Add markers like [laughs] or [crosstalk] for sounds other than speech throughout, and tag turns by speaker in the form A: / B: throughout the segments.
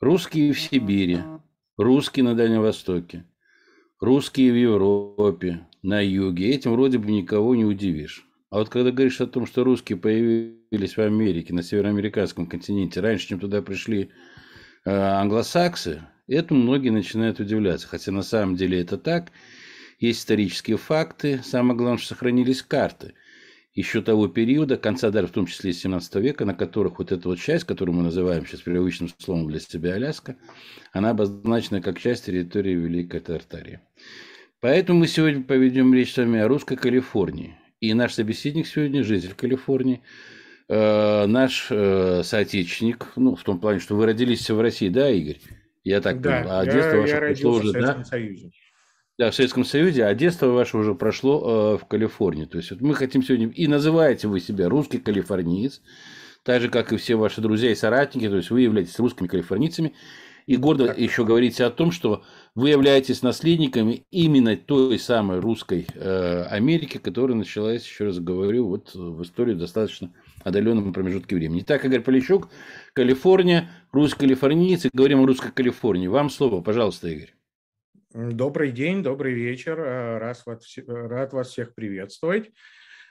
A: Русские в Сибири, русские на Дальнем Востоке, русские в Европе, на юге. Этим вроде бы никого не удивишь. А вот когда говоришь о том, что русские появились в Америке, на североамериканском континенте, раньше, чем туда пришли э, англосаксы, этому многие начинают удивляться. Хотя на самом деле это так. Есть исторические факты. Самое главное, что сохранились карты еще того периода, конца даже в том числе 17 века, на которых вот эта вот часть, которую мы называем сейчас привычным словом для себя Аляска, она обозначена как часть территории Великой Тартарии. Поэтому мы сегодня поведем речь с вами о русской Калифорнии. И наш собеседник сегодня житель Калифорнии, э, наш э, соотечественник, ну, в том плане, что вы родились в России, да, Игорь? Я так
B: да,
A: понимаю. А
B: я,
A: детство
B: ваше я прошло уже, в Советском
A: да?
B: Союзе.
A: Да, в Советском Союзе, а детство ваше уже прошло э, в Калифорнии. То есть вот мы хотим сегодня... И называете вы себя русский калифорниец, так же, как и все ваши друзья и соратники, то есть вы являетесь русскими калифорнийцами. И гордо так. еще говорите о том, что вы являетесь наследниками именно той самой русской э, Америки, которая началась, еще раз говорю, вот в истории достаточно отдаленном промежутке времени. Итак, Игорь Полищук, Калифорния, русский калифорнийцы, говорим о русской Калифорнии. Вам слово, пожалуйста, Игорь.
B: Добрый день, добрый вечер. Э, вас, рад вас всех приветствовать.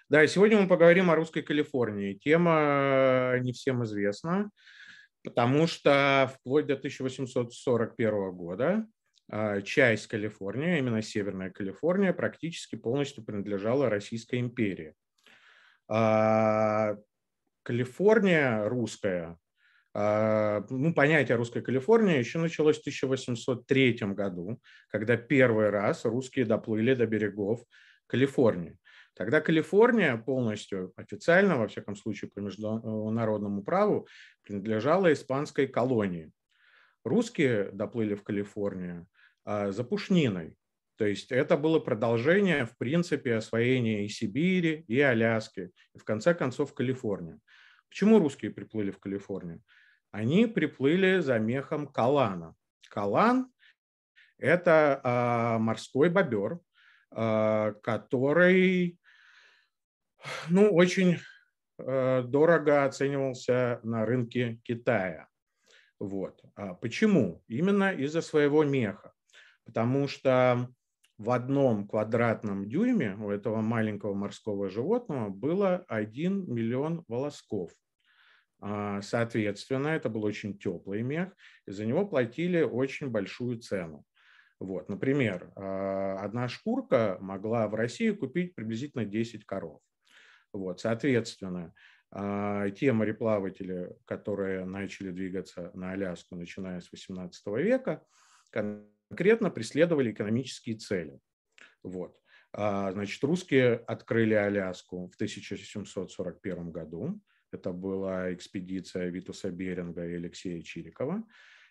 B: Да, сегодня мы поговорим о русской Калифорнии. Тема не всем известна потому что вплоть до 1841 года а, часть Калифорнии, именно Северная Калифорния, практически полностью принадлежала Российской империи. А, Калифорния русская, а, ну, понятие русской Калифорнии еще началось в 1803 году, когда первый раз русские доплыли до берегов Калифорнии. Тогда Калифорния полностью официально, во всяком случае по международному праву, принадлежала испанской колонии. Русские доплыли в Калифорнию а, за пушниной. То есть это было продолжение, в принципе, освоения и Сибири, и Аляски, и в конце концов Калифорнии. Почему русские приплыли в Калифорнию? Они приплыли за мехом калана. Калан – это а, морской бобер, а, который ну, очень э, дорого оценивался на рынке Китая. Вот. А почему? Именно из-за своего меха. Потому что в одном квадратном дюйме у этого маленького морского животного было 1 миллион волосков. А, соответственно, это был очень теплый мех, и за него платили очень большую цену. Вот, например, а, одна шкурка могла в России купить приблизительно 10 коров. Вот, соответственно, а, те мореплаватели, которые начали двигаться на Аляску, начиная с XVIII века, конкретно преследовали экономические цели. Вот. Значит, русские открыли Аляску в 1741 году. Это была экспедиция Витуса Беринга и Алексея Чирикова.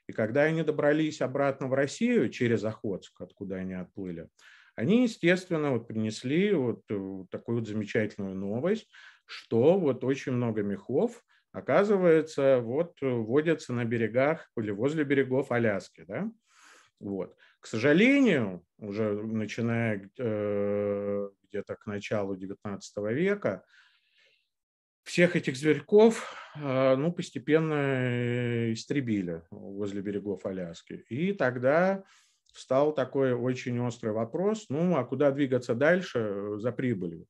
B: И когда они добрались обратно в Россию через Охотск, откуда они отплыли, они, естественно, вот принесли вот э, такую вот замечательную новость, что вот очень много мехов, оказывается, вот э, водятся на берегах или возле берегов Аляски. Да? Вот. К сожалению, уже начиная э, где-то к началу XIX века, всех этих зверьков э, ну, постепенно э, истребили возле берегов Аляски. И тогда встал такой очень острый вопрос, ну а куда двигаться дальше э, за прибылью?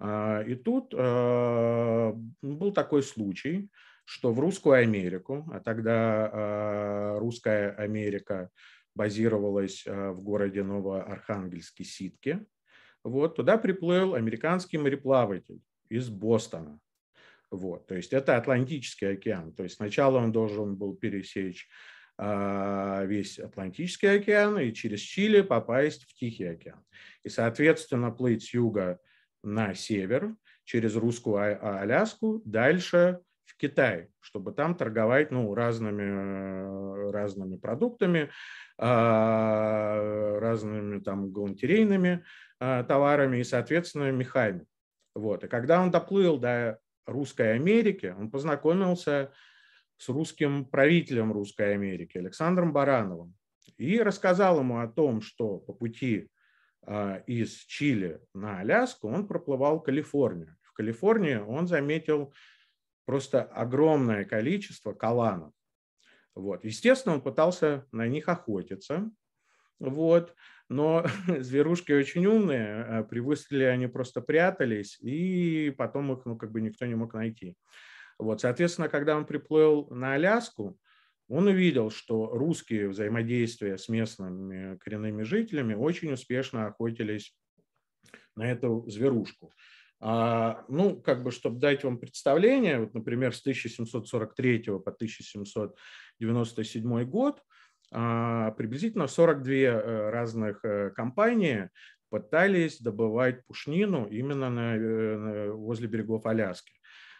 B: А, и тут э, был такой случай, что в Русскую Америку, а тогда Русская Америка базировалась в городе Новоархангельске Ситке, вот, туда приплыл американский мореплаватель из Бостона. Вот, то есть это Атлантический океан. То есть сначала он должен был пересечь а, весь Атлантический океан и через Чили попасть в Тихий океан. И, соответственно, плыть с юга на север через русскую а, а, Аляску дальше в Китай, чтобы там торговать ну, разными, разными продуктами, разными там галантерейными товарами и, соответственно, мехами. Вот. И когда он доплыл до Русской Америки, он познакомился с русским правителем Русской Америки Александром Барановым и рассказал ему о том, что по пути а, из Чили на Аляску он проплывал Калифорнию. В Калифорнии он заметил просто огромное количество каланов. Вот. Естественно, он пытался на них охотиться, вот. Но [laughs] зверушки очень умные, а при выстреле они просто прятались, и потом их ну, как бы никто не мог найти. Вот. Соответственно, когда он приплыл на Аляску, он увидел, что русские взаимодействия с местными коренными жителями очень успешно охотились на эту зверушку. А, ну, как бы, чтобы дать вам представление, вот, например, с 1743 по 1797 год приблизительно 42 э, разных э, компании пытались добывать пушнину именно на, э, возле берегов Аляски.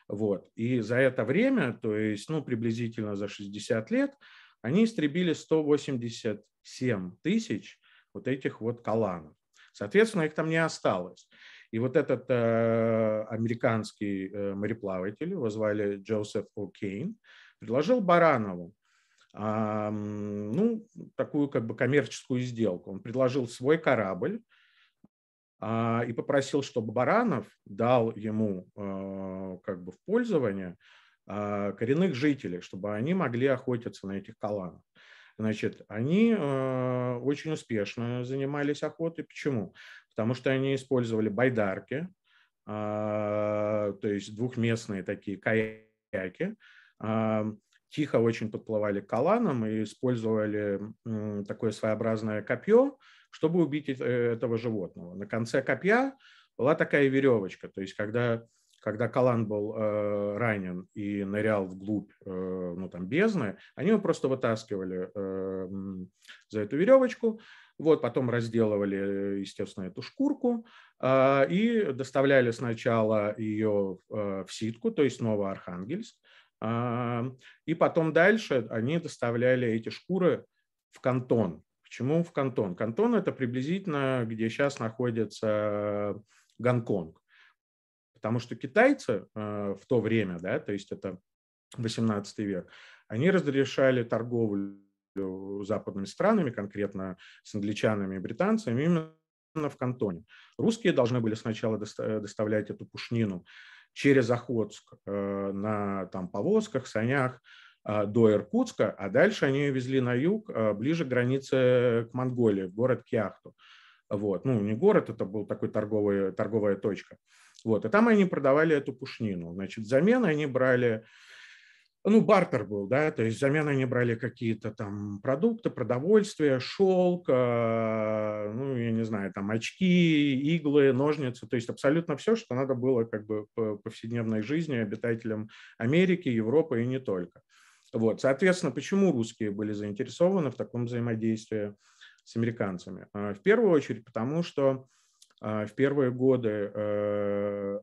B: Вот. И за это время, то есть ну, приблизительно за 60 лет, они истребили 187 тысяч вот этих вот каланов. Соответственно, их там не осталось. И вот этот э, американский э, мореплаватель, его звали Джозеф О'Кейн, предложил Баранову ну, такую как бы коммерческую сделку. Он предложил свой корабль э, и попросил, чтобы Баранов дал ему э, как бы в пользование коренных жителей, чтобы они могли охотиться на этих каланах. Значит, они очень успешно занимались охотой. Почему? потому что они использовали байдарки, а, то есть двухместные такие каяки, а, тихо очень подплывали к каланам и использовали такое своеобразное копье, чтобы убить этого животного. На конце копья была такая веревочка, то есть когда, когда калан был э, ранен и нырял вглубь э, ну, там, бездны, они его просто вытаскивали э, за эту веревочку, вот, потом разделывали, естественно, эту шкурку а, и доставляли сначала ее э, в ситку, то есть Новоархангельск, и потом дальше они доставляли эти шкуры в кантон. Почему в кантон? Кантон – это приблизительно, где сейчас находится Гонконг. Потому что китайцы э, в то время, да, то есть это 18 век, они разрешали торговлю западными странами, конкретно с англичанами и британцами, именно в Кантоне. Русские должны были сначала доставлять эту пушнину через Охотск э, на там, повозках, санях э, до Иркутска, а дальше они ее везли на юг, э, ближе к границе к Монголии, в город Кяхту. Вот. Ну, не город, это был такой торговый, торговая точка. Вот. И там они продавали эту пушнину. Значит, взамен они брали ну, бартер был, да, то есть взамен они брали какие-то там продукты, продовольствие, шелк, а, ну, я не знаю, там очки, иглы, ножницы, то есть абсолютно все, что надо было как бы по повседневной жизни обитателям Америки, Европы и не только. Вот, соответственно, почему русские были заинтересованы в таком взаимодействии с американцами? А, в первую очередь потому, что а, в первые годы э,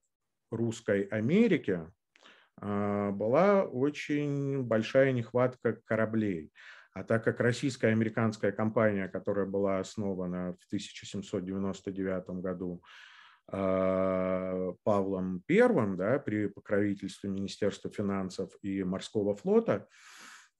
B: русской Америки, была очень большая нехватка кораблей. А так как российская американская компания, которая была основана в 1799 году а, Павлом I да, при покровительстве Министерства финансов и морского флота,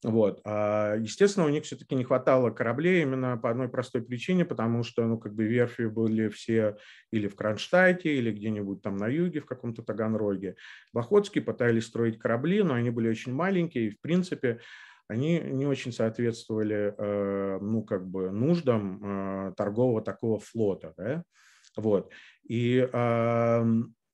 B: вот. А, естественно, у них все-таки не хватало кораблей именно по одной простой причине, потому что ну, как бы верфи были все или в Кронштадте, или где-нибудь там на юге, в каком-то Таганроге. В Охотске пытались строить корабли, но они были очень маленькие, и, в принципе, они не очень соответствовали э, ну, как бы нуждам э, торгового такого флота. Да? Вот. И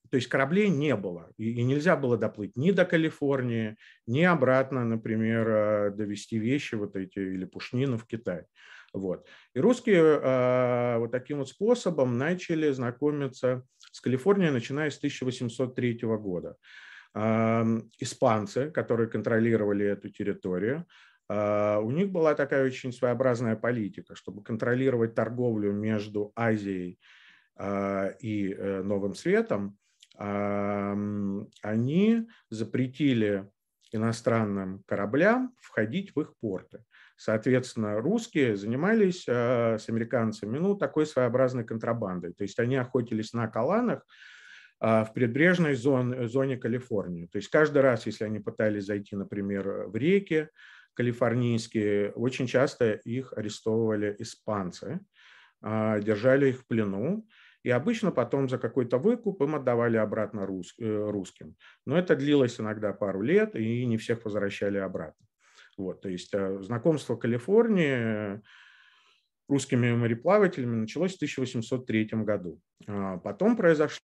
B: то есть кораблей не было, и нельзя было доплыть ни до Калифорнии, ни обратно, например, э, довести вещи вот эти или пушнину в Китай. Вот. И русские э, вот таким вот способом начали знакомиться с Калифорнией, начиная с 1803 года. Э, испанцы, которые контролировали эту территорию, э, у них была такая очень своеобразная политика, чтобы контролировать торговлю между Азией э, и э, Новым Светом, они запретили иностранным кораблям входить в их порты. Соответственно, русские занимались а, с американцами ну, такой своеобразной контрабандой. То есть они охотились на каланах а, в предбрежной зоне, зоне Калифорнии. То есть каждый раз, если они пытались зайти, например, в реки калифорнийские, очень часто их арестовывали испанцы, а, держали их в плену и обычно потом за какой-то выкуп им отдавали обратно рус, э, русским. Но это длилось иногда пару лет, и не всех возвращали обратно. Вот, то есть знакомство Калифорнии русскими мореплавателями началось в 1803 году. Потом произошло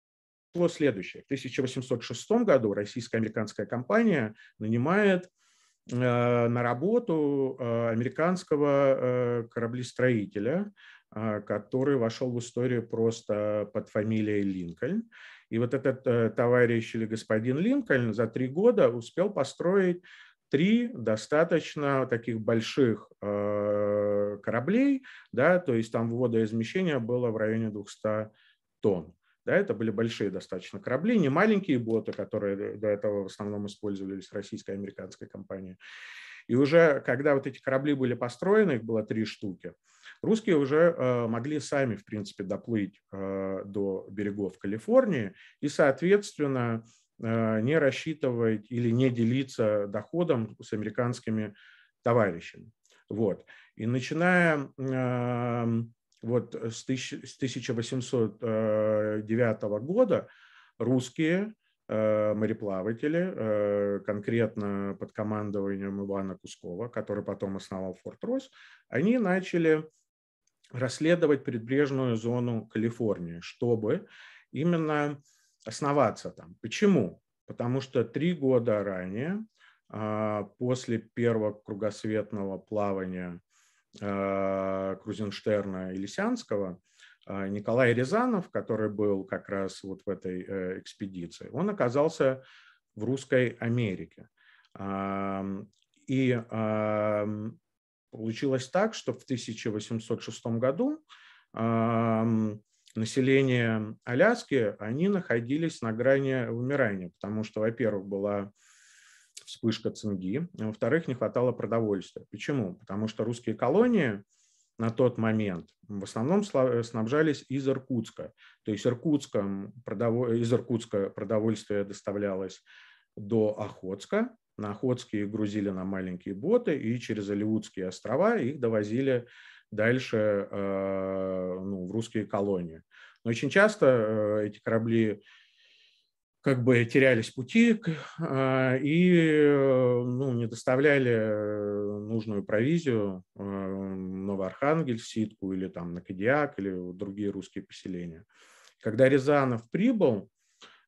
B: следующее. В 1806 году российско-американская компания нанимает на работу американского кораблестроителя а, который вошел в историю просто под фамилией Линкольн. И вот этот э, товарищ или господин Линкольн за три года успел построить три достаточно таких больших э, кораблей, да, то есть там водоизмещение было в районе 200 тонн. Да, это были большие достаточно корабли, не маленькие боты, которые до этого в основном использовались российской и американской компанией. И уже когда вот эти корабли были построены, их было три штуки, Русские уже э, могли сами, в принципе, доплыть э, до берегов Калифорнии и, соответственно, э, не рассчитывать или не делиться доходом с американскими товарищами. Вот. И начиная эм, вот с 1809 года русские мореплаватели, конкретно под командованием Ивана Кускова, который потом основал Форт Росс, они начали расследовать предбрежную зону Калифорнии, чтобы именно основаться там. Почему? Потому что три года ранее, а, после первого кругосветного плавания а, Крузенштерна и Лисянского, а, Николай Рязанов, который был как раз вот в этой э, экспедиции, он оказался в Русской Америке. И Получилось так, что в 1806 году население Аляски, они находились на грани вымирания, потому что, во-первых, была вспышка цинги, а во-вторых, не хватало продовольствия. Почему? Потому что русские колонии на тот момент в основном снабжались из Иркутска. То есть Иркутском, из Иркутска продовольствие доставлялось до Охотска, на Охотские грузили на маленькие боты и через Оливудские острова их довозили дальше э, ну, в русские колонии. Но очень часто э, эти корабли как бы терялись пути э, и ну, не доставляли нужную провизию Новоархангельск, Ситку или там на Кадиак или другие русские поселения. Когда Рязанов прибыл,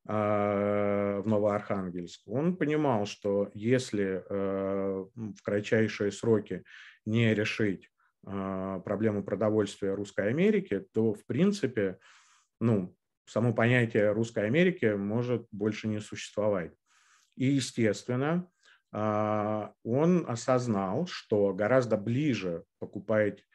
B: в Новоархангельск, он понимал, что если э, в кратчайшие сроки не решить а, проблему продовольствия Русской Америки, то, в принципе, ну, само понятие Русской Америки может больше не существовать. И, естественно, а, он осознал, что гораздо ближе покупать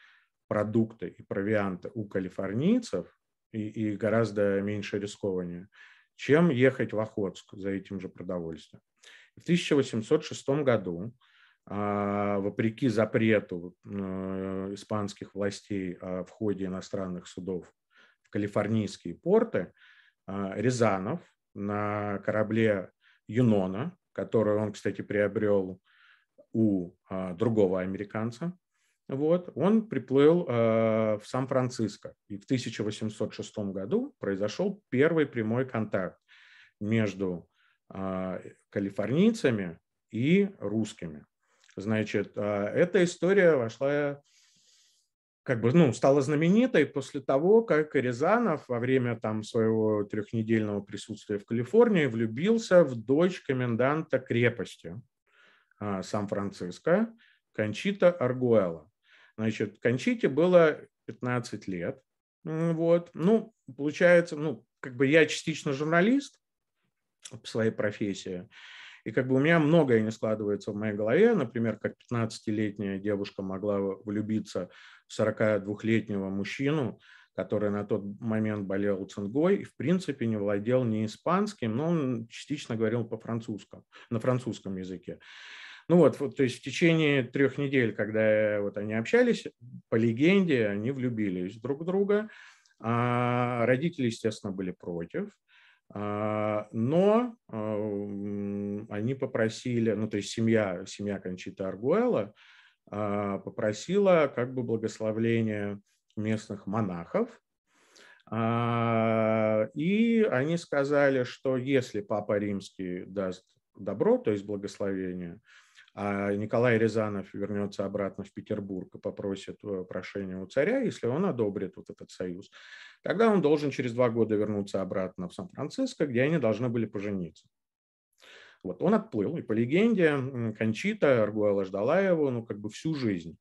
B: продукты и провианты у калифорнийцев и, и гораздо меньше рискованнее – чем ехать в Охотск за этим же продовольствием. В 1806 году, а, вопреки запрету э, испанских властей о входе иностранных судов в калифорнийские порты, а, Рязанов на корабле Юнона, который он, кстати, приобрел у а, другого американца, вот, он приплыл э, в Сан-Франциско. И в 1806 году произошел первый прямой контакт между э, калифорнийцами и русскими. Значит, э, эта история вошла, как бы, ну, стала знаменитой после того, как Рязанов во время там своего трехнедельного присутствия в Калифорнии влюбился в дочь коменданта крепости э, Сан-Франциско, Кончита Аргуэла. Значит, Кончите было 15 лет. Вот. Ну, получается, ну, как бы я частично журналист по своей профессии, и как бы у меня многое не складывается в моей голове. Например, как 15-летняя девушка могла влюбиться в 42-летнего мужчину, который на тот момент болел цингой и, в принципе, не владел ни испанским, но он частично говорил по-французскому, на французском языке. Ну вот, вот, то есть в течение трех недель, когда вот они общались, по легенде, они влюбились друг в друга. А родители, естественно, были против. А, но а, они попросили, ну то есть семья, семья Кончита Аргуэла а, попросила как бы благословления местных монахов, и они сказали, что если Папа Римский даст добро, то есть благословение, а Николай Рязанов вернется обратно в Петербург и попросит э, прощения у царя, если он одобрит вот этот союз, тогда он должен через два года вернуться обратно в Сан-Франциско, где они должны были пожениться. Вот он отплыл, и по легенде Кончита Аргуэла ждала его ну, как бы всю жизнь,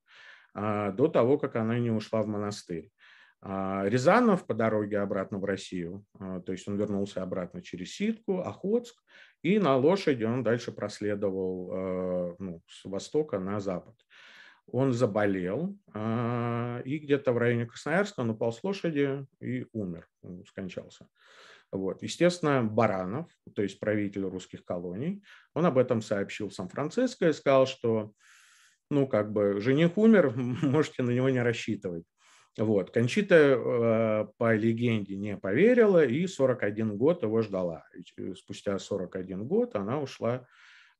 B: а, до того, как она не ушла в монастырь. А, Рязанов по дороге обратно в Россию, а, то есть он вернулся обратно через Ситку, Охотск, и на лошади он дальше проследовал ну, с востока на запад. Он заболел, и где-то в районе Красноярска он упал с лошади и умер, скончался. Вот. Естественно, Баранов, то есть правитель русских колоний, он об этом сообщил в Сан-Франциско и сказал, что ну, как бы, жених умер, [laughs] можете на него не рассчитывать. Вот. Кончита э, по легенде не поверила и 41 год его ждала. И спустя 41 год она ушла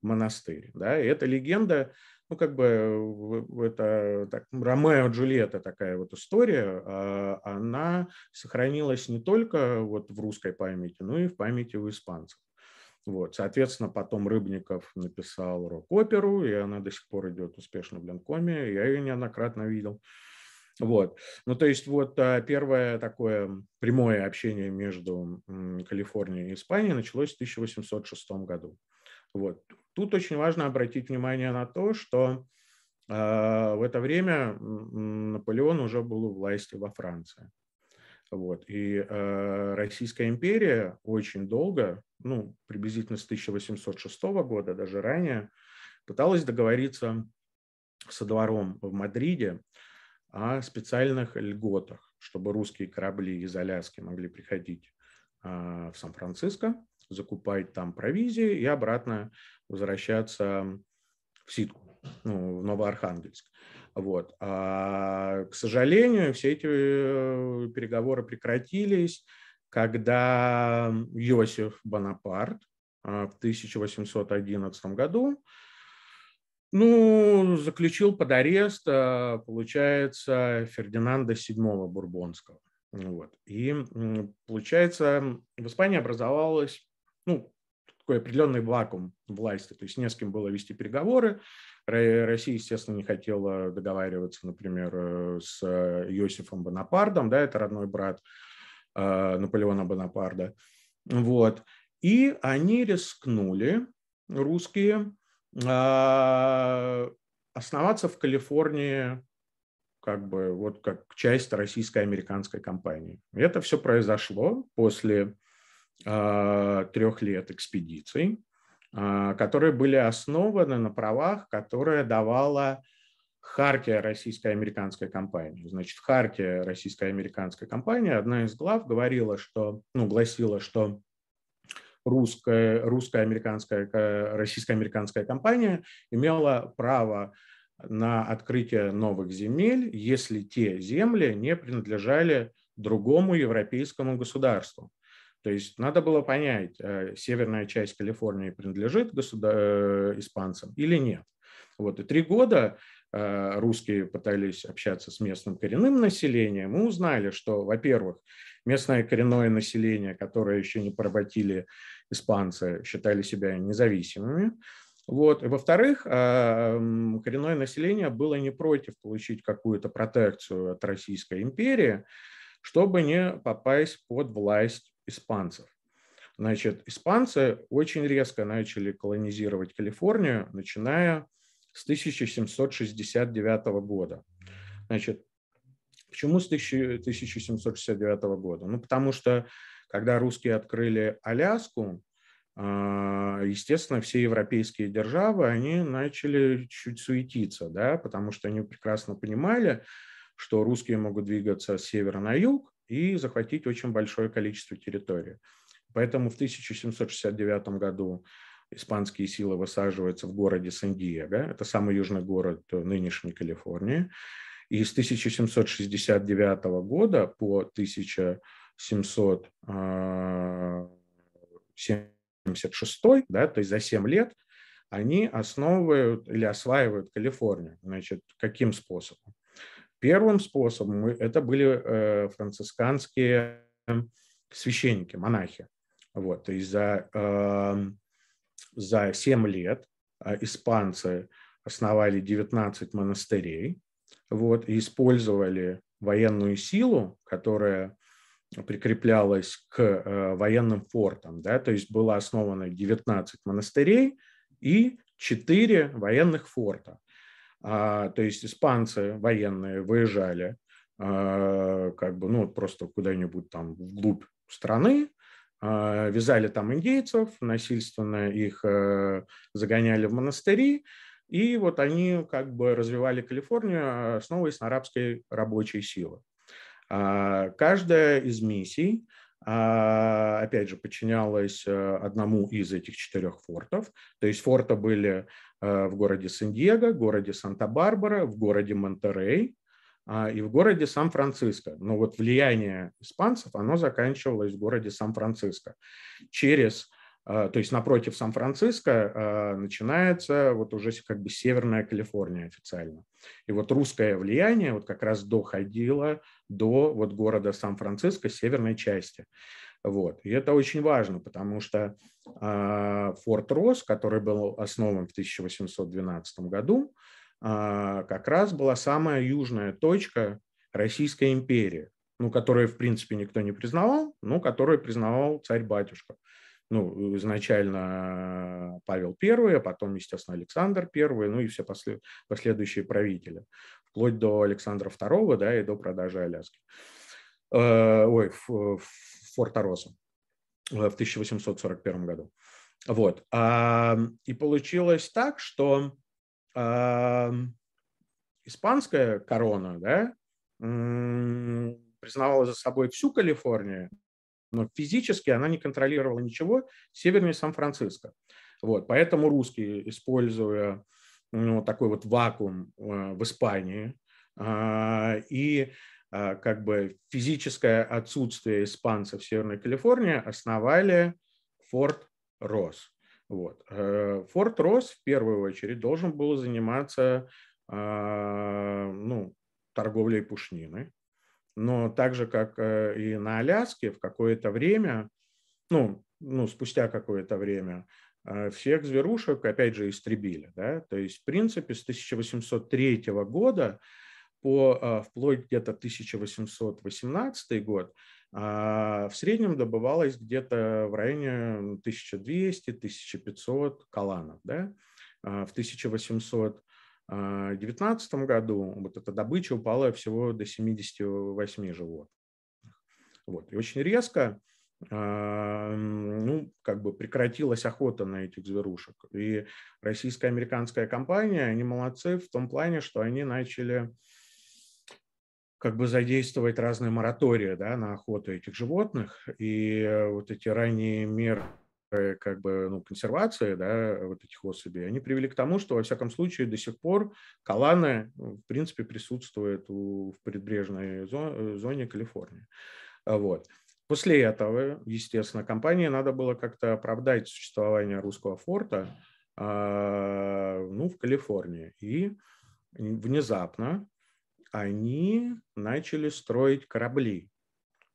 B: в монастырь. Да? И эта легенда ну, как бы это так, Ромео Джульетта такая вот история, а, она сохранилась не только вот в русской памяти, но и в памяти у испанцев. Вот, соответственно, потом Рыбников написал рок-оперу, и она до сих пор идет успешно в Ленкоме, я ее неоднократно видел. Вот. Ну, то есть вот а, первое такое прямое общение между Калифорнией и Испанией началось в 1806 году. Вот. Тут очень важно обратить внимание на то, что э, в это время Наполеон уже был у власти во Франции. Вот. И э, Российская империя очень долго, ну, приблизительно с 1806 года, даже ранее, пыталась договориться со двором в Мадриде о специальных льготах, чтобы русские корабли из Аляски могли приходить э, в Сан-Франциско, закупать там провизии и обратно возвращаться в Ситку, ну, в Новоархангельск. Вот. А, к сожалению, все эти э, переговоры прекратились, когда Иосиф Бонапарт а, в 1811 году ну, заключил под арест, а, получается, Фердинанда VII Бурбонского. Вот. И получается, в Испании образовалась ну, такой определенный вакуум власти, то есть не с кем было вести переговоры. Россия, естественно, не хотела договариваться, например, э, с Иосифом Бонапардом, да, это родной брат э, Наполеона Бонапарда. Вот. И они рискнули, русские, э, основаться в Калифорнии как бы вот как часть российско-американской компании. Это все произошло после а, трех лет экспедиций, а, которые были основаны на правах, которые давала Хартия российско-американской компании. Значит, Хартия российско-американской компании, одна из глав говорила, что, ну, гласила, что русская, русская американская, российско-американская компания имела право на открытие новых земель, если те земли не принадлежали другому европейскому государству. То есть надо было понять, э, северная часть Калифорнии принадлежит государ... Э, испанцам или нет. Вот, и три года э, русские пытались общаться с местным коренным населением, мы узнали, что, во-первых, местное коренное население, которое еще не поработили испанцы, считали себя независимыми. Вот. И, во-вторых, коренное население было не против получить какую-то протекцию от Российской империи, чтобы не попасть под власть испанцев. Значит, испанцы очень резко начали колонизировать Калифорнию, начиная с 1769 года. Значит, почему с 1769 года? Ну, потому что, когда русские открыли Аляску, а, естественно, все европейские державы, они начали чуть суетиться, да, потому что они прекрасно понимали, что русские могут двигаться с севера на юг, и захватить очень большое количество территории. Поэтому в 1769 году испанские силы высаживаются в городе Сан-Диего. Это самый южный город нынешней Калифорнии. И с 1769 года по 1776, да, то есть за 7 лет, они основывают или осваивают Калифорнию. Значит, каким способом? Первым способом это были э, францисканские священники, монахи. Вот, есть за, эм, за 7 лет испанцы основали 19 монастырей, вот, и использовали военную силу, которая прикреплялась к э, военным фортам, да, то есть было основано 19 монастырей и 4 военных форта. А, то есть испанцы военные выезжали а, как бы, ну, просто куда-нибудь там вглубь страны, а, вязали там индейцев, насильственно их а, загоняли в монастыри, и вот они как бы развивали Калифорнию, основываясь на арабской рабочей силы. Каждая из миссий, опять же, подчинялась одному из этих четырех фортов. То есть форты были в городе Сан-Диего, городе Санта-Барбара, в городе Монтерей, и в городе Сан-Франциско. Но вот влияние испанцев, оно заканчивалось в городе Сан-Франциско. Через а, то есть напротив Сан-Франциско а, начинается вот уже как бы Северная Калифорния официально. И вот русское влияние вот как раз доходило до вот города Сан-Франциско, северной части. Вот. И это очень важно, потому что э, Форт Росс, который был основан в 1812 году, как раз была самая южная точка Российской империи, ну, которую, в принципе, никто не признавал, но которую признавал царь-батюшка ну, изначально Павел I, а потом, естественно, Александр I, ну и все послед, последующие правители, вплоть до Александра II, да, и до продажи Аляски. Э, ой, Форта Росса э, в 1841 году. Вот. И получилось так, что испанская корона да, признавала за собой всю Калифорнию, но физически она не контролировала ничего севернее Сан-Франциско. Вот, поэтому русские, используя ну, такой вот вакуум э, в Испании а, и а, как бы физическое отсутствие испанцев в Северной Калифорнии, основали Форт Росс. Вот. Э, Форт Росс в первую очередь должен был заниматься ну, торговлей пушнины, но так же, как э, и на Аляске, в какое-то время, ну, ну спустя какое-то время, э, всех зверушек, опять же, истребили. Да? То есть, в принципе, с 1803 года по э, вплоть где-то 1818 год в среднем добывалось где-то в районе 1200-1500 каланов. Да? В 1800 2019 году вот эта добыча упала всего до 78 животных. Вот. И очень резко а, ну, как бы прекратилась охота на этих зверушек. И российско-американская компания, они молодцы в том плане, что они начали как бы задействовать разные моратории да, на охоту этих животных. И вот эти ранние меры Э, как бы, ну, консервации да, вот этих особей, они привели к тому, что, во всяком случае, до сих пор каланы, ну, в принципе, присутствуют у, в предбрежной зоне, зоне Калифорнии. А вот. После этого, естественно, компании надо было как-то оправдать существование русского форта э, ну, в Калифорнии. И внезапно они начали строить корабли,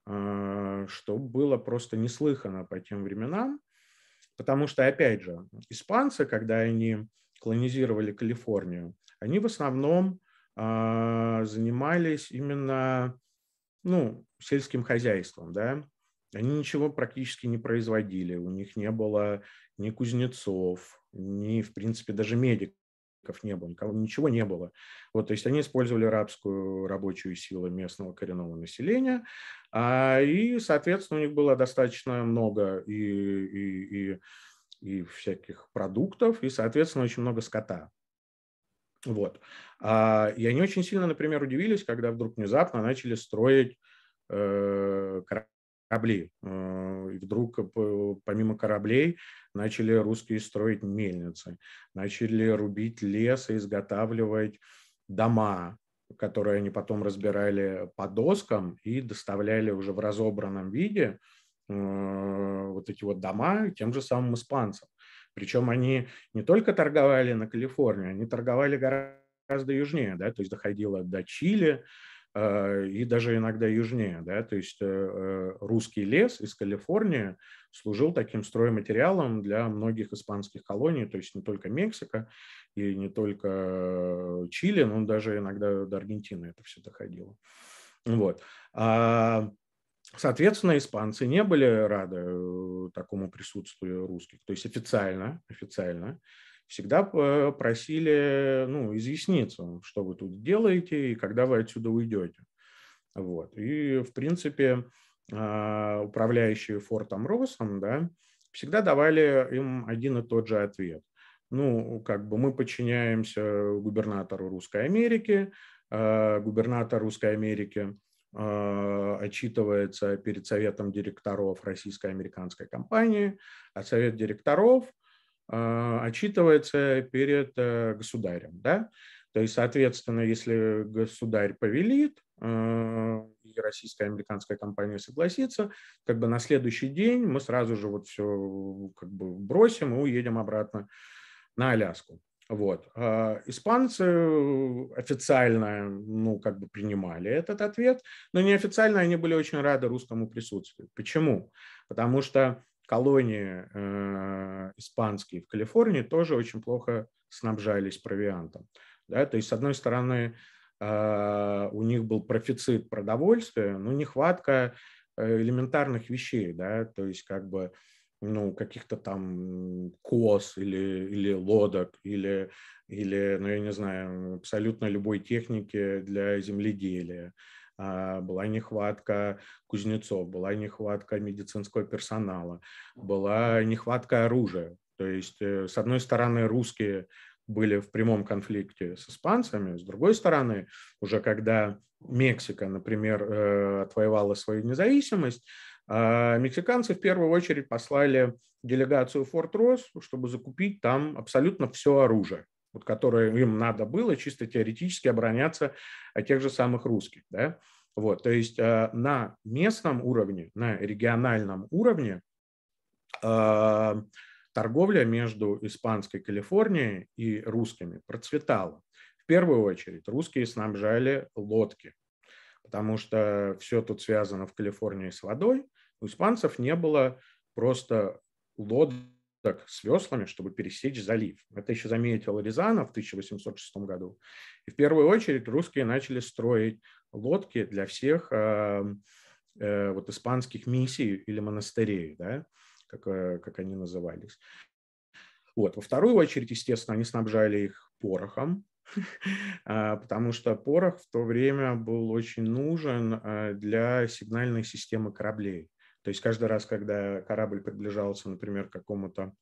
B: э, что было просто неслыхано по тем временам. Потому что, опять же, испанцы, когда они колонизировали Калифорнию, они в основном э, занимались именно ну, сельским хозяйством. Да? Они ничего практически не производили, у них не было ни кузнецов, ни, в принципе, даже медиков не было, никого, ничего не было. Вот, то есть они использовали рабскую рабочую силу местного коренного населения, а, и, соответственно, у них было достаточно много и, и, и, и всяких продуктов, и, соответственно, очень много скота. Вот. А, и они очень сильно, например, удивились, когда вдруг внезапно начали строить э, корабли. Э, и вдруг помимо кораблей начали русские строить мельницы, начали рубить лес и изготавливать дома, которые они потом разбирали по доскам и доставляли уже в разобранном виде э, вот эти вот дома тем же самым испанцам. Причем они не только торговали на Калифорнии, они торговали гораздо южнее, да, то есть доходило до Чили, и даже иногда южнее. Да? То есть русский лес из Калифорнии служил таким стройматериалом для многих испанских колоний, то есть не только Мексика и не только Чили, но даже иногда до Аргентины это все доходило. Вот. А Соответственно, испанцы не были рады э, такому присутствию русских. То есть официально, официально всегда просили ну, изъясниться, что вы тут делаете и когда вы отсюда уйдете. Вот. И, в принципе, а, управляющие фортом Росом да, всегда давали им один и тот же ответ. Ну, как бы мы подчиняемся губернатору Русской Америки, а, губернатор Русской Америки а, отчитывается перед советом директоров российско-американской компании, а совет директоров отчитывается перед э, государем. Да? То есть, соответственно, если государь повелит, а, и российская американская компания согласится, как бы на следующий день мы сразу же вот все как бы бросим и уедем обратно на Аляску. Вот. А, испанцы официально, ну, как бы принимали этот ответ, но неофициально они были очень рады русскому присутствию. Почему? Потому что колонии э, испанские в Калифорнии тоже очень плохо снабжались провиантом. Да? То есть, с одной стороны, э, у них был профицит продовольствия, но нехватка э, элементарных вещей, да, то есть как бы ну, каких-то там коз или, или лодок, или, или, ну, я не знаю, абсолютно любой техники для земледелия. А, была нехватка кузнецов, была нехватка медицинского персонала, была нехватка оружия. То есть, э, с одной стороны, русские были в прямом конфликте с испанцами, с другой стороны, уже когда Мексика, например, э, отвоевала свою независимость, а мексиканцы в первую очередь послали делегацию в Форт Росс, чтобы закупить там абсолютно все оружие, вот, которое им надо было чисто теоретически обороняться от тех же самых русских. Да? Вот, то есть э, на местном уровне, на региональном уровне э, торговля между испанской Калифорнией и русскими процветала. В первую очередь русские снабжали лодки, потому что все тут связано в Калифорнии с водой, у испанцев не было просто лодок с веслами, чтобы пересечь залив. Это еще заметил Рязанов в 1806 году. И в первую очередь русские начали строить лодки для всех э, э, вот испанских миссий или монастырей, да, как, э, как они назывались. Вот. Во вторую очередь, естественно, они снабжали их порохом, а, [laughs] потому что порох в то время был очень нужен э, для сигнальной системы кораблей. То есть каждый раз, когда корабль приближался, например, к какому-то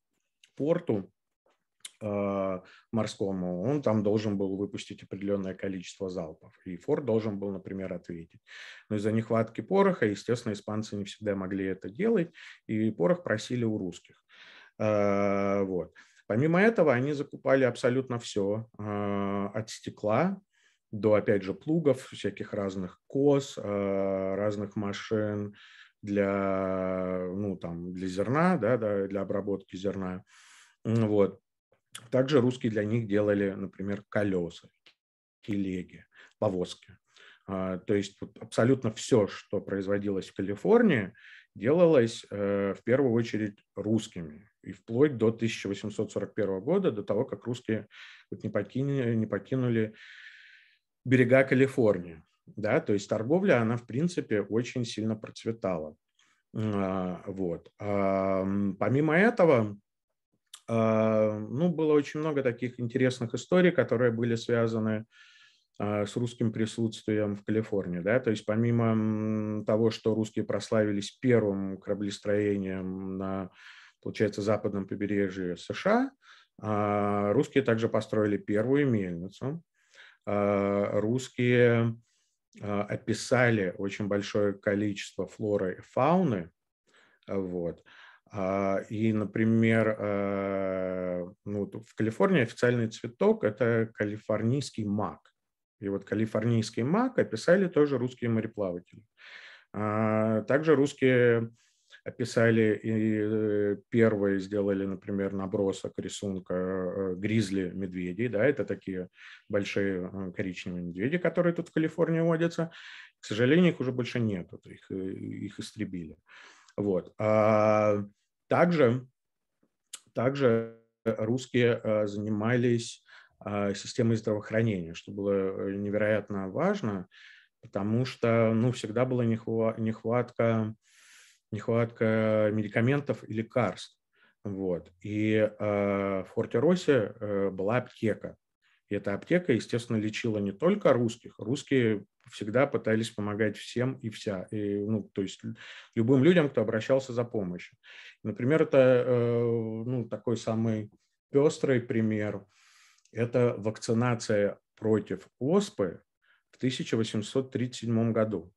B: порту э, морскому, он там должен был выпустить определенное количество залпов. И форт должен был, например, ответить. Но из-за нехватки пороха, естественно, испанцы не всегда могли это делать, и порох просили у русских. Э, вот. Помимо этого, они закупали абсолютно все, э, от стекла до, опять же, плугов, всяких разных коз, разных машин, для, ну, там, для зерна, да, да, для обработки зерна. Вот. Также русские для них делали, например, колеса, телеги, повозки. А, то есть абсолютно все, что производилось в Калифорнии, делалось э, в первую очередь русскими. И вплоть до 1841 года, до того, как русские не, покинули, не покинули берега Калифорнии. Да, то есть торговля, она, в принципе, очень сильно процветала. А, вот. Помимо этого, а, ну, было очень много таких интересных историй, которые были связаны а, с русским присутствием в Калифорнии. Да? То есть помимо того, что русские прославились первым кораблестроением на, получается, западном побережье США, русские также построили первую мельницу. Русские а, описали очень большое количество флоры и фауны. Вот. А, и, например, а, ну, в Калифорнии официальный цветок – это калифорнийский мак. И вот калифорнийский мак описали тоже русские мореплаватели. Также русские описали и э, первые сделали, например, набросок рисунка э, гризли медведей, да, это такие большие э, коричневые медведи, которые тут в Калифорнии водятся. К сожалению, их уже больше нет, их, их истребили. Вот. А также, также русские занимались системой здравоохранения, что было невероятно важно, потому что ну, всегда была нехватка нехватка медикаментов и лекарств. Вот. И э, в Форте-Росе э, была аптека. И эта аптека, естественно, лечила не только русских. Русские всегда пытались помогать всем и вся. И, ну, то есть любым людям, кто обращался за помощью. Например, это э, ну, такой самый пестрый пример. Это вакцинация против оспы в 1837 году.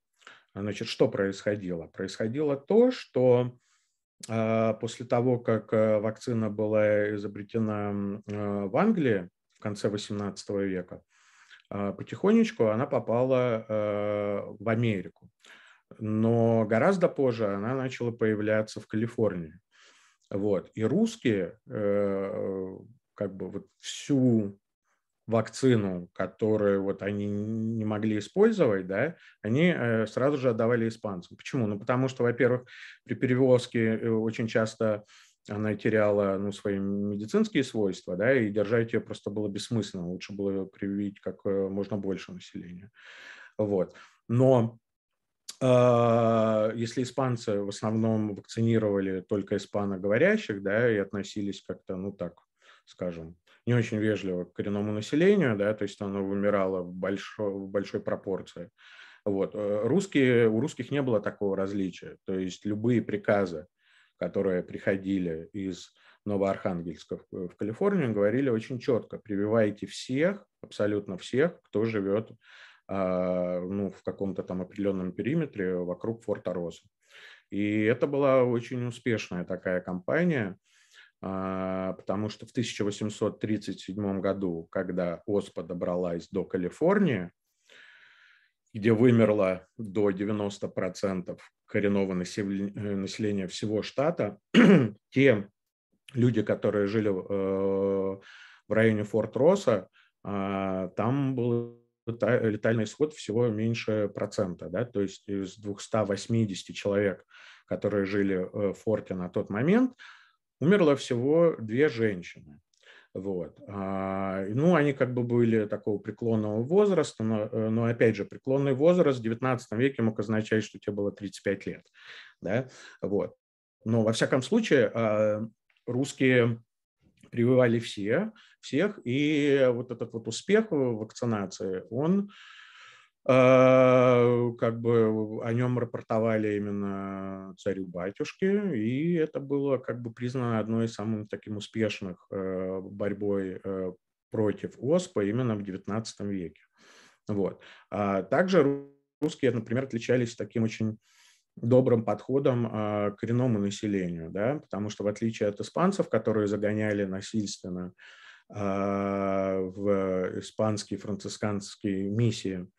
B: Значит, что происходило? Происходило то, что а, после того, как э, вакцина была изобретена э, в Англии в конце XVIII века, а, потихонечку она попала э, в Америку. Но гораздо позже она начала появляться в Калифорнии. Вот. И русские как бы вот всю вакцину, которую вот они не могли использовать, да, они э, сразу же отдавали испанцам. Почему? Ну, потому что, во-первых, при перевозке э, очень часто она теряла ну, свои медицинские свойства, да, и держать ее просто было бессмысленно. Лучше было привить как э, можно больше населения. Вот. Но э, если испанцы в основном вакцинировали только испаноговорящих, да, и относились как-то, ну так, скажем, не очень вежливо к коренному населению, да, то есть оно вымирало в большой, в большой пропорции. Вот. Э, русские, у русских не было такого различия, то есть любые приказы, которые приходили из Новоархангельска в Калифорнию, говорили очень четко, прививайте всех, абсолютно всех, кто живет а, ну, в каком-то там определенном периметре вокруг форта Роза. И это была очень успешная такая кампания, потому что в 1837 году, когда ОСПА добралась до Калифорнии, где вымерло до 90% коренного населения всего штата, [clears throat] те люди, которые жили э, в районе Форт-Роса, а, там был летальный исход всего меньше процента, да, то есть из 280 человек, которые жили э, в форте на тот момент, умерло всего две женщины. Вот. А, ну, они как бы были такого преклонного возраста, но, э, но опять же, преклонный возраст в 19 веке мог означать, что тебе было 35 лет. Да? Вот. Но во всяком случае, а, русские прививали все, всех, и вот этот вот успех вакцинации, он как бы о нем рапортовали именно царю-батюшке, и это было как бы признано одной из самых таких успешных э, борьбой э, против ОСПа именно в XIX веке. Вот. А также русские, например, отличались таким очень добрым подходом к коренному населению, да, потому что в отличие от испанцев, которые загоняли насильственно в испанские францисканские миссии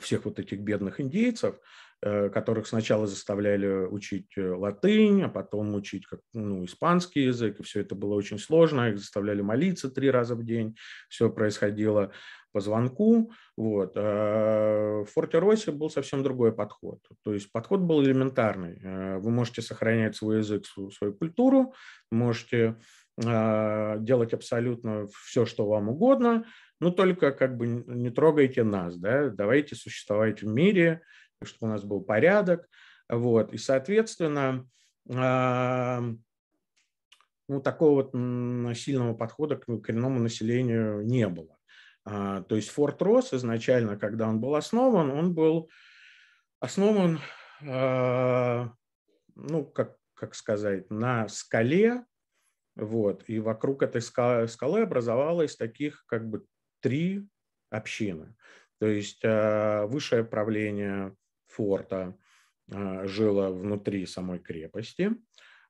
B: всех вот этих бедных индейцев, э, которых сначала заставляли учить э, латынь, а потом учить как, ну, испанский язык, и все это было очень сложно, их заставляли молиться три раза в день, все происходило по звонку. Вот. А в Форте-Росе был совсем другой подход. То есть подход был элементарный. Э, вы можете сохранять свой язык, свою культуру, можете а, делать абсолютно все, что вам угодно, ну только как бы не трогайте нас, да, давайте существовать в мире, чтобы у нас был порядок, вот, и, соответственно, ну, такого вот сильного подхода к коренному населению не было. А, то есть Форт Росс изначально, когда он был основан, он был основан, а, ну, как, как сказать, на скале, вот, и вокруг этой скалы образовалось таких как бы три общины. То есть а, высшее правление форта а, жило внутри самой крепости,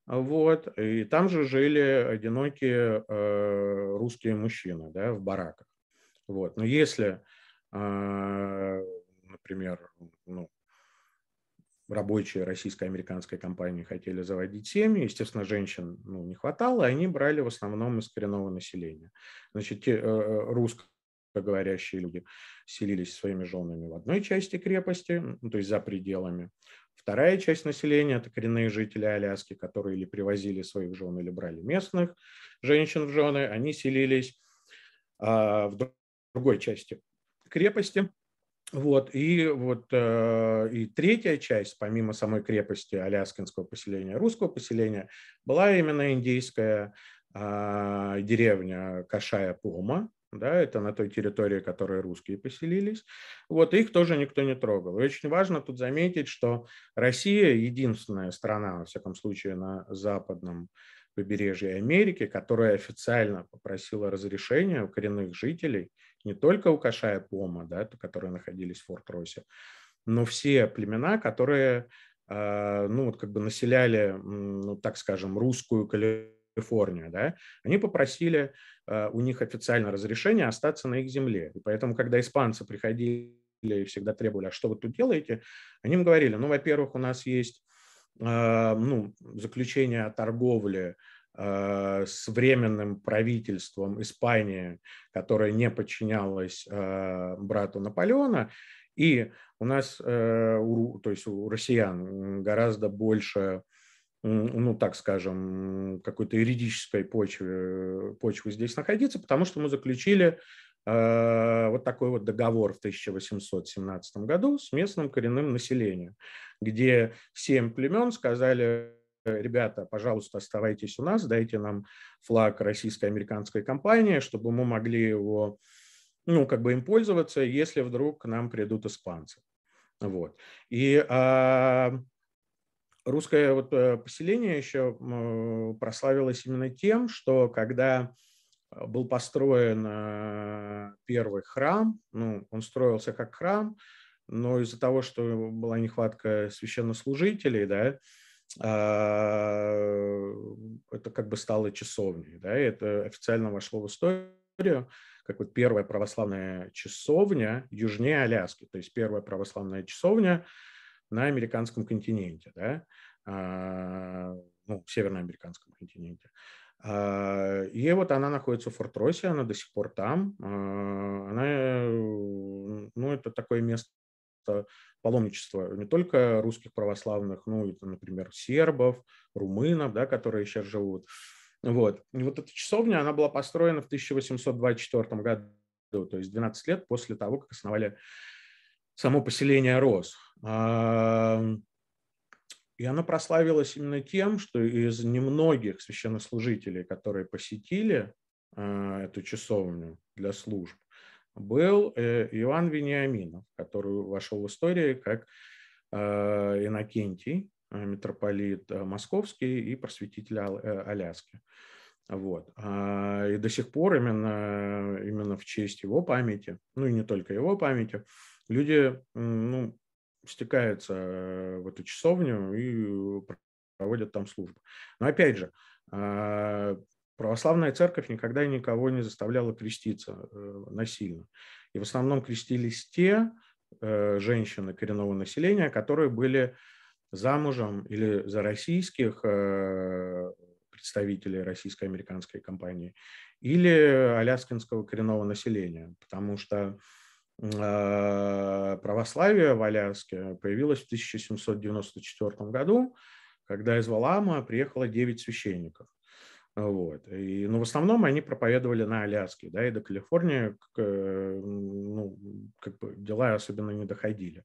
B: вот, и там же жили одинокие а, русские мужчины да, в бараках. Вот. Но если, например, ну, рабочие российско-американской компании хотели заводить семьи, естественно, женщин ну, не хватало, они брали в основном из коренного населения. Значит, те, русскоговорящие люди селились своими женами в одной части крепости, ну, то есть за пределами. Вторая часть населения – это коренные жители Аляски, которые или привозили своих жен, или брали местных женщин в жены. Они селились а, в другой части крепости. Вот, и вот э, и третья часть, помимо самой крепости аляскинского поселения, русского поселения, была именно индейская э, деревня Кашая Пома, да, это на той территории, которой русские поселились. Вот их тоже никто не трогал. И очень важно тут заметить, что Россия единственная страна, во всяком случае, на западном побережье Америки, которая официально попросила разрешения у коренных жителей, не только у Кашая Пома, да, которые находились в Форт-Росе, но все племена, которые а, ну, вот как бы населяли, ну, так скажем, русскую Калифорнию, да, они попросили а, у них официально разрешение остаться на их земле. И поэтому, когда испанцы приходили и всегда требовали, а что вы тут делаете, они им говорили, ну, во-первых, у нас есть а, ну, заключение о торговле а, с временным правительством Испании, которое не подчинялось брату Наполеона, и у нас, э, то есть у россиян гораздо больше, ну так скажем, какой-то юридической почвы, почвы здесь находиться, потому что мы заключили Э, вот такой вот договор в 1817 году с местным коренным населением, где семь племен сказали, ребята, пожалуйста, оставайтесь у нас, дайте нам флаг российско-американской компании, чтобы мы могли его, ну, как бы им пользоваться, если вдруг к нам придут испанцы. Вот. И а, русское вот э, поселение еще прославилось именно тем, что когда Э, был построен э, первый храм. Ну, он строился как храм, но из-за того, что была нехватка священнослужителей, да, а, это как бы стало часовней. Да, и это официально вошло в историю как вот первая православная часовня южнее Аляски, то есть первая православная часовня на американском континенте, да, а, ну, северноамериканском континенте. А, и вот она находится в Форт-Росе, она до сих пор там. А, она, э, ну, это такое место паломничества не только русских православных, ну, это, например, сербов, румынов, да, которые сейчас живут. Вот. И вот эта часовня, она была построена в 1824 году, то есть 12 лет после того, как основали само поселение Рос. И она прославилась именно тем, что из немногих священнослужителей, которые посетили э, эту часовню для служб, был э, Иоанн Вениаминов, который вошел в историю как э, Иннокентий, митрополит Московский и просветитель Аляски. Вот. А, и до сих пор именно, именно в честь его памяти, ну и не только его памяти, люди ну, стекаются э, в эту часовню и проводят там службу. Но опять же, а, православная церковь никогда никого не заставляла креститься э, насильно. И в основном крестились те э, женщины коренного населения, которые были замужем или за российских представителей российско-американской компании, или аляскинского коренного населения, потому что православие в Аляске появилось в 1794 году, когда из Валама приехало 9 священников. Вот. И, но ну, в основном они проповедовали на Аляске, да, и до Калифорнии ну, как бы дела особенно не доходили.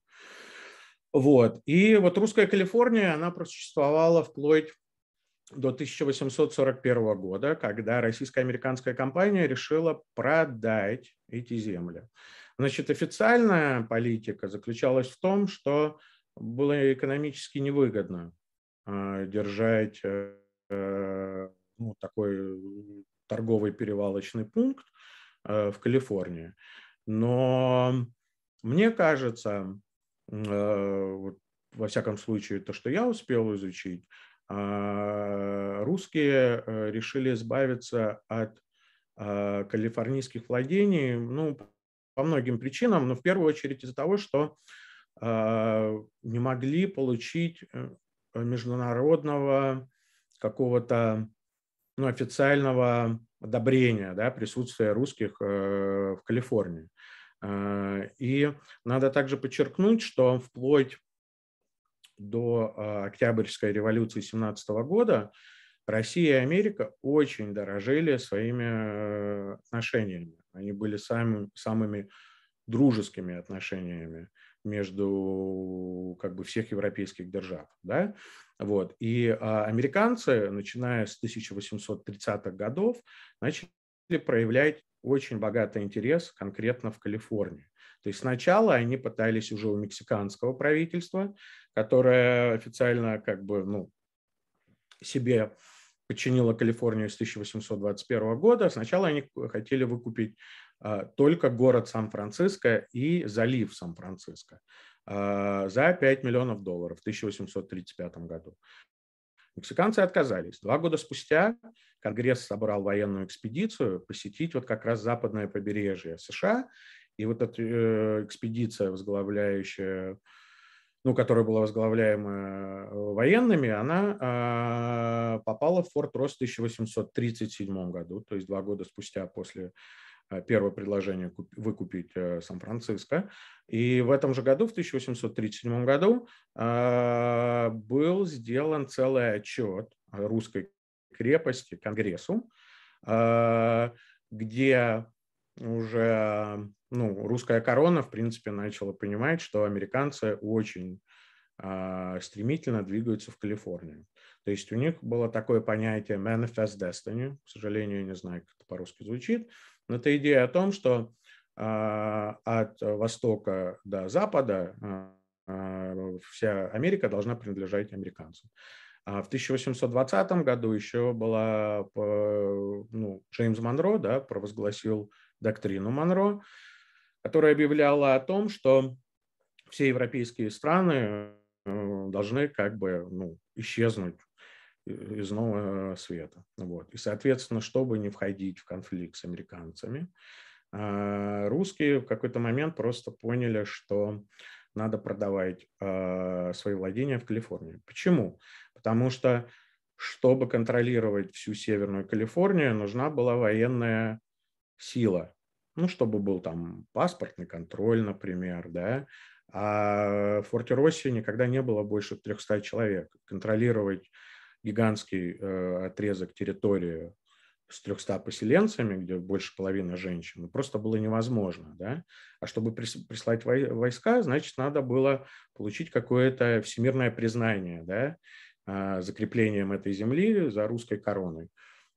B: Вот. И вот русская Калифорния, она просуществовала вплоть до 1841 года, когда российско-американская компания решила продать эти земли. Значит, официальная политика заключалась в том, что было экономически невыгодно а, держать э, э, ну, такой торговый перевалочный пункт э, в Калифорнии. Но мне кажется, во всяком случае, то, что я успел изучить, а, русские решили избавиться от а, калифорнийских владений ну, по многим причинам, но в первую очередь из-за того, что не могли получить международного какого-то ну, официального одобрения да, присутствия русских в Калифорнии. И надо также подчеркнуть, что вплоть до Октябрьской революции 17 года Россия и Америка очень дорожили своими э, отношениями. Они были самыми, самыми дружескими отношениями между как бы всех европейских держав. Да? Вот. И а, американцы, начиная с 1830-х годов, начали проявлять очень богатый интерес конкретно в Калифорнии. То есть сначала они пытались уже у мексиканского правительства, которое официально как бы ну, себе подчинила Калифорнию с 1821 года. Сначала они хотели выкупить а, только город Сан-Франциско и залив Сан-Франциско а, за 5 миллионов долларов в 1835 году. Мексиканцы отказались. Два года спустя Конгресс собрал военную экспедицию посетить вот как раз западное побережье США. И вот эта э, экспедиция, возглавляющая ну, которая была возглавляема э, военными, она а, попала в Форт Росс в 1837 году, то есть два года спустя после э, первого предложения выкупить э, Сан-Франциско. И в этом же году, в 1837 году, а, был сделан целый отчет русской крепости Конгрессу, а, где уже ну, русская корона, в принципе, начала понимать, что американцы очень э, стремительно двигаются в Калифорнию. То есть у них было такое понятие manifest destiny, к сожалению, я не знаю, как это по-русски звучит, но это идея о том, что э, от востока до запада э, вся Америка должна принадлежать американцам. А в 1820 году еще была Джеймс Монро, да, провозгласил доктрину Монро, которая объявляла о том, что все европейские страны э, должны как бы ну, исчезнуть из нового света. Вот. И, соответственно, чтобы не входить в конфликт с американцами, э, русские в какой-то момент просто поняли, что надо продавать э, свои владения в Калифорнии. Почему? Потому что, чтобы контролировать всю Северную Калифорнию, нужна была военная сила ну, чтобы был там паспортный контроль, например, да, а в Форте Росси никогда не было больше 300 человек. Контролировать гигантский э, отрезок территории с 300 поселенцами, где больше половины женщин, ну, просто было невозможно. Да? А чтобы прислать войска, значит, надо было получить какое-то всемирное признание, да? А, закреплением этой земли за русской короной.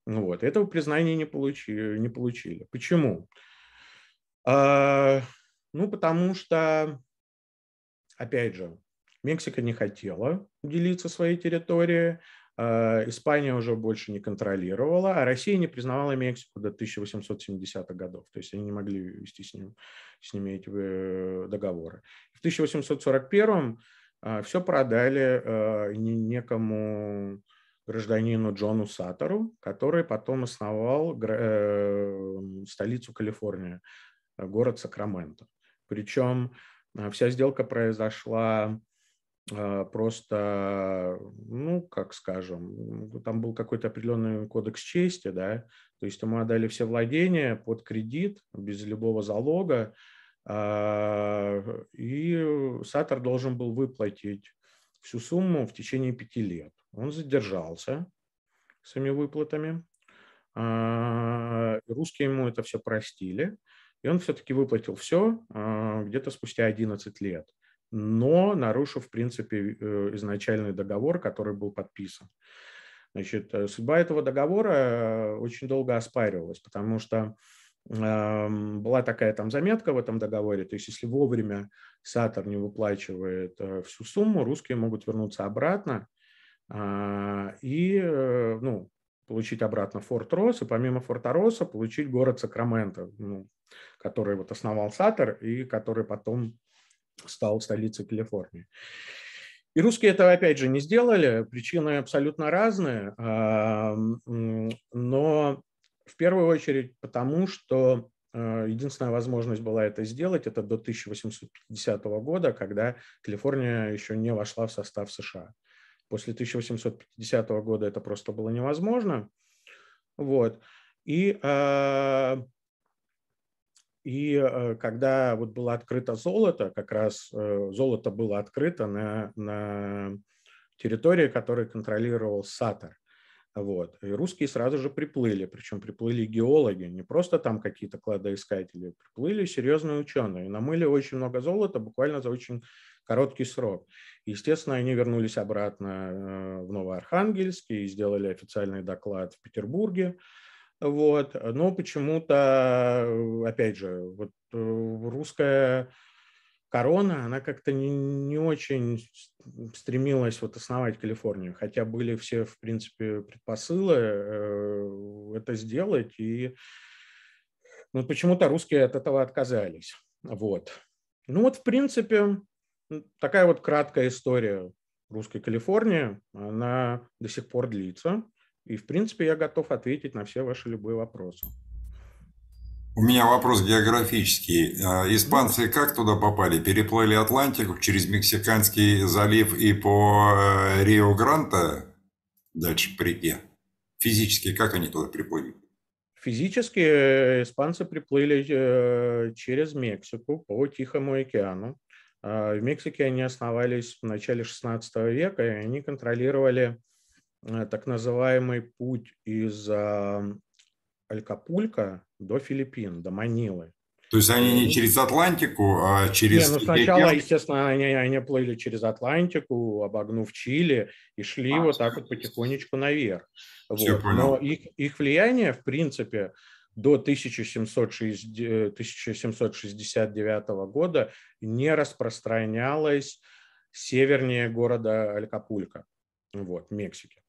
B: Ну, вот. Этого признания не получили. Не получили. Почему? А, ну, потому что, опять же, Мексика не хотела делиться своей территорией, а, Испания уже больше не контролировала, а Россия не признавала Мексику до 1870-х годов. То есть они не могли вести с, ним, с ними эти э, договоры. В 1841-м а, все продали некому гражданину Джону Саттеру, который потом основал э, столицу Калифорнии Э, город Сакраменто. Причем э, вся сделка произошла э, просто, ну, как скажем, там был какой-то определенный кодекс чести, да, то есть ему отдали все владения под кредит, без любого залога, и Сатор должен был выплатить всю сумму в течение пяти лет. Он задержался своими выплатами, русские ему это все простили, и он все-таки выплатил все а, где-то спустя 11 лет, но нарушив, в принципе, э, изначальный договор, который был подписан. Значит, э, судьба этого договора э, очень долго оспаривалась, потому что была такая там заметка в этом договоре, то есть если вовремя Сатор не выплачивает всю сумму, русские могут вернуться обратно а, и ну, получить обратно Форт Росс, и помимо Форта Росса получить город Сакраменто, ну, который вот основал Саттер и который потом стал столицей Калифорнии. И русские это опять же не сделали, причины абсолютно разные, но в первую очередь потому, что Единственная возможность была это сделать, это до 1850 года, когда Калифорния еще не вошла в состав США. После 1850 года это просто было невозможно. Вот. И, а, и э, когда вот было открыто золото, как раз э, золото было открыто на, на территории, которую контролировал Сатор. Вот. И русские сразу же приплыли, причем приплыли геологи, не просто там какие-то кладоискатели, приплыли серьезные ученые. Намыли очень много золота буквально за очень короткий срок. Естественно, они вернулись обратно э, в Новоархангельск и сделали официальный доклад в Петербурге. Вот. Но почему-то, опять же, вот э, русская корона, она как-то не, не очень стремилась вот основать Калифорнию, хотя были все, в принципе, предпосылы э, это сделать, и ну, почему-то русские от этого отказались. Вот. Ну вот, в принципе, такая вот краткая история русской Калифорнии, она до сих пор длится. И, в принципе, я готов ответить на все ваши любые вопросы.
C: У меня вопрос географический. А, испанцы как туда попали? Переплыли Атлантику через Мексиканский залив и по э, Рио-Гранта дальше по реке? Физически как они туда приплыли?
B: Физически э, испанцы приплыли э, через Мексику по Тихому океану. А, в Мексике они основались в начале XVI века, и они контролировали так называемый путь из Алькапулька до Филиппин, до Манилы.
C: То есть они не через Атлантику, а через...
B: Не, ну сначала, естественно, они, они плыли через Атлантику, обогнув Чили, и шли а, вот так вот потихонечку наверх. Вот. Но их, их влияние, в принципе, до 1769 года не распространялось севернее города Алькапулька, вот, Мексики.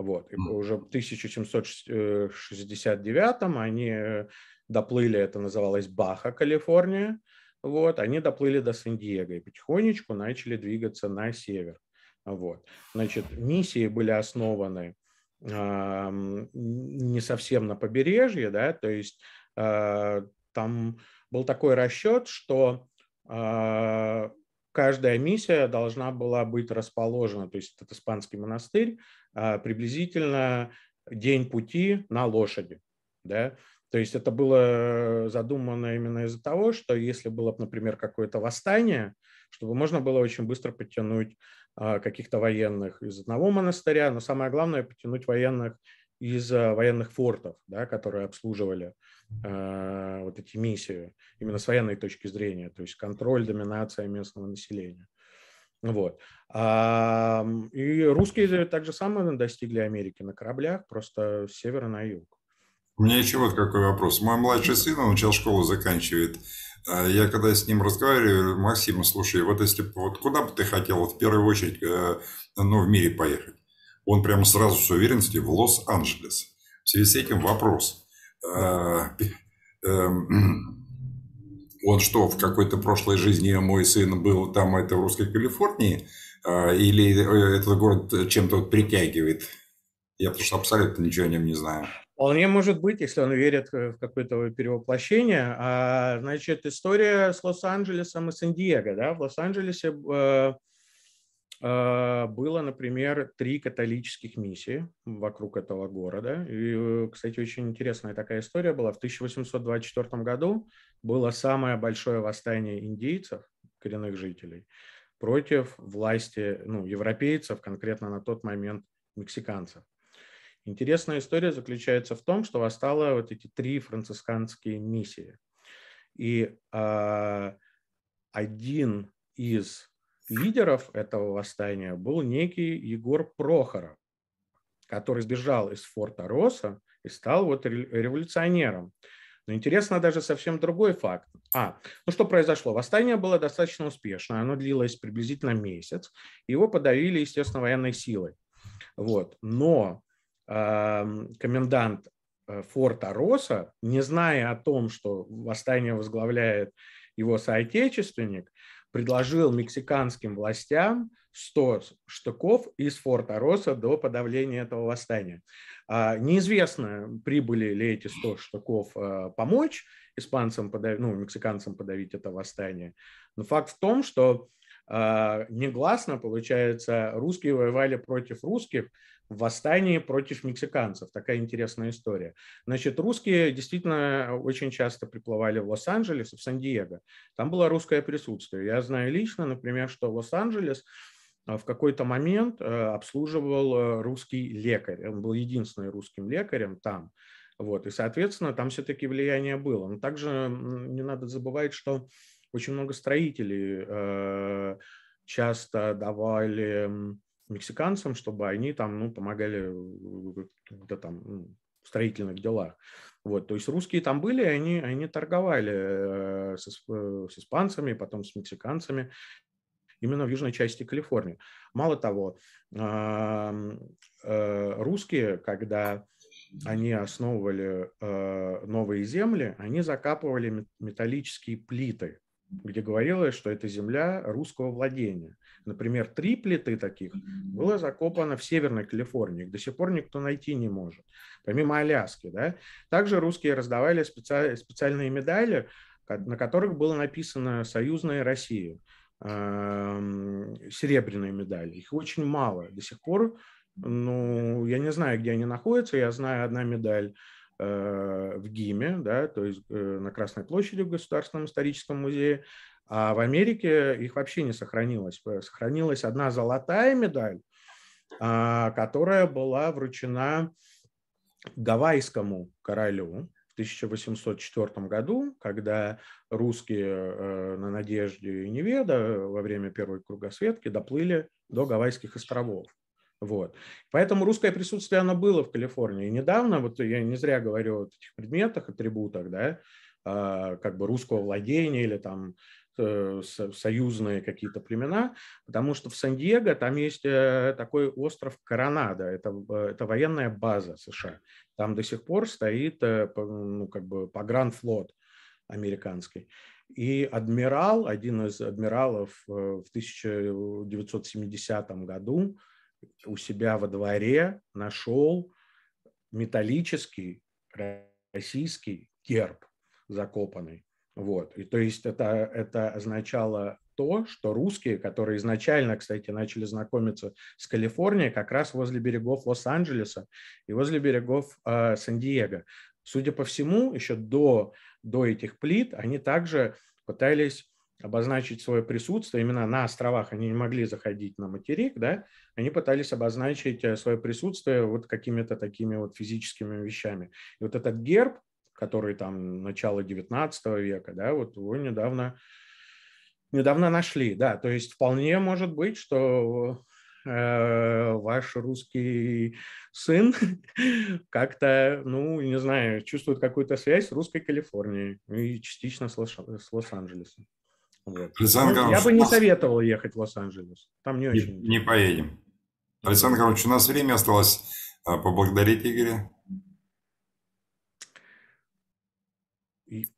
B: Вот. И уже в 1769 они доплыли, это называлось Баха, Калифорния, вот, они доплыли до Сан-Диего и потихонечку начали двигаться на север. Вот. Значит, миссии были основаны не совсем на побережье, да, то есть а, там был такой расчет, что а, каждая миссия должна была быть расположена, то есть этот испанский монастырь, приблизительно день пути на лошади, да, то есть это было задумано именно из-за того, что если было, например, какое-то восстание, чтобы можно было очень быстро подтянуть а, каких-то военных из одного монастыря, но самое главное потянуть военных из а, военных фортов, да, которые обслуживали э, вот эти миссии именно с военной точки зрения, то есть контроль, доминация местного населения. Вот. А, и русские так же самое достигли Америки на кораблях, просто с севера на юг.
C: У меня еще вот какой вопрос. Мой младший сын, он сейчас школу заканчивает. А я когда с ним разговариваю, Максим, слушай, вот если вот куда бы ты хотел в первую очередь э, ну, в мире поехать? Он прямо сразу с уверенностью в Лос-Анджелес. В связи с этим вопрос. Он что, в какой-то прошлой жизни мой сын был там, это в русской Калифорнии, а, или э, этот город чем-то притягивает? Я потому что абсолютно ничего о нем не знаю.
B: Вполне может быть, если он верит в какое-то перевоплощение. А, значит, история с Лос-Анджелесом и Сан-Диего. Да? В Лос-Анджелесе э, э, было, например, три католических миссии вокруг этого города. И, кстати, очень интересная такая история была. В 1824 году было самое большое восстание индейцев, коренных жителей, против власти ну, европейцев, конкретно на тот момент мексиканцев. Интересная история заключается в том, что восстало вот эти три францисканские миссии. И э, один из лидеров этого восстания был некий Егор Прохоров, который сбежал из форта Роса и стал вот революционером. Но интересно даже совсем другой факт. А, ну что произошло? Восстание было достаточно успешно, оно длилось приблизительно месяц, его подавили, естественно, военной силой. Вот. Но комендант э, форта Роса, не зная о том, что восстание возглавляет его соотечественник, предложил мексиканским властям 100 штыков из форта Роса до подавления этого восстания. А, неизвестно, прибыли ли эти 100 штыков а, помочь испанцам, ну, мексиканцам подавить это восстание. Но факт в том, что а, негласно, получается, русские воевали против русских в восстании против мексиканцев. Такая интересная история. Значит, русские действительно очень часто приплывали в Лос-Анджелес, в Сан-Диего. Там было русское присутствие. Я знаю лично, например, что Лос-Анджелес а, в какой-то момент э, обслуживал э, русский лекарь. Он был единственным русским лекарем там. Вот, и, соответственно, там все-таки влияние было. Но также не надо забывать, что очень много строителей э, часто давали мексиканцам, чтобы они там ну, помогали в каких-то там ну, строительных делах. Вот, то есть русские там были, они, они торговали э, с, э, с испанцами, потом с мексиканцами именно в южной части Калифорнии. Мало того, русские, когда они основывали новые земли, они закапывали металлические плиты где говорилось, что это земля русского владения. Например, три плиты таких было закопано в Северной Калифорнии. Их до сих пор никто найти не может, помимо Аляски. Да? Также русские раздавали специ... специальные медали, на которых было написано «Союзная Россия». Серебряные медали. Их очень мало. До сих пор, ну, я не знаю, где они находятся. Я знаю одна медаль в ГИМе, да, то есть э, на Красной площади в Государственном историческом музее, а в Америке их вообще не сохранилось. Сохранилась одна золотая медаль, а, которая была вручена гавайскому королю в 1804 году, когда русские э, на Надежде и Неведа во время первой кругосветки доплыли до Гавайских островов. Вот. Поэтому русское присутствие, оно было в Калифорнии. И недавно, вот я не зря говорю о этих предметах, атрибутах, да, а, как бы русского владения или там э, союзные какие-то племена, потому что в Сан-Диего там есть э, такой остров Коронадо, это, это военная база США. Там до сих пор стоит э, ну, как бы погранфлот американский. И адмирал, один из адмиралов в 1970 году у себя во дворе нашел металлический российский герб закопанный. Вот. И то есть это, это означало то, что русские, которые изначально, кстати, начали знакомиться с Калифорнией, как раз возле берегов Лос-Анджелеса и возле берегов э, Сан-Диего. Судя по всему, еще до, до этих плит они также пытались обозначить свое присутствие именно на островах. Они не могли заходить на материк, да, они пытались обозначить э, свое присутствие вот какими-то такими вот физическими вещами. И вот этот герб, который там начало 19 века, да, вот его недавно, недавно нашли, да, то есть вполне может быть, что э, ваш русский сын [laughs] как-то, ну, не знаю, чувствует какую-то связь с русской Калифорнией и частично с Лос-Анджелесом. Вот. Ну, я бы не советовал ехать в Лос-Анджелес. Там не очень.
C: Не, не поедем. Александр Карлович, у нас время осталось а, поблагодарить Игоря.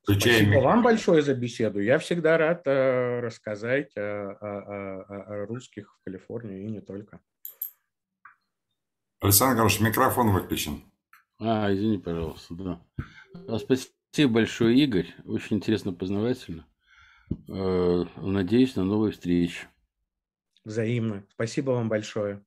B: Включаем. Спасибо вам большое за беседу. Я всегда рад э, рассказать о, о, о, о русских в Калифорнии и не только.
C: Александр Карлович, микрофон выключен.
A: А, извини, пожалуйста, да. Спасибо большое, Игорь. Очень интересно, познавательно. Э, надеюсь на новые встречи.
B: Взаимно. Спасибо вам большое.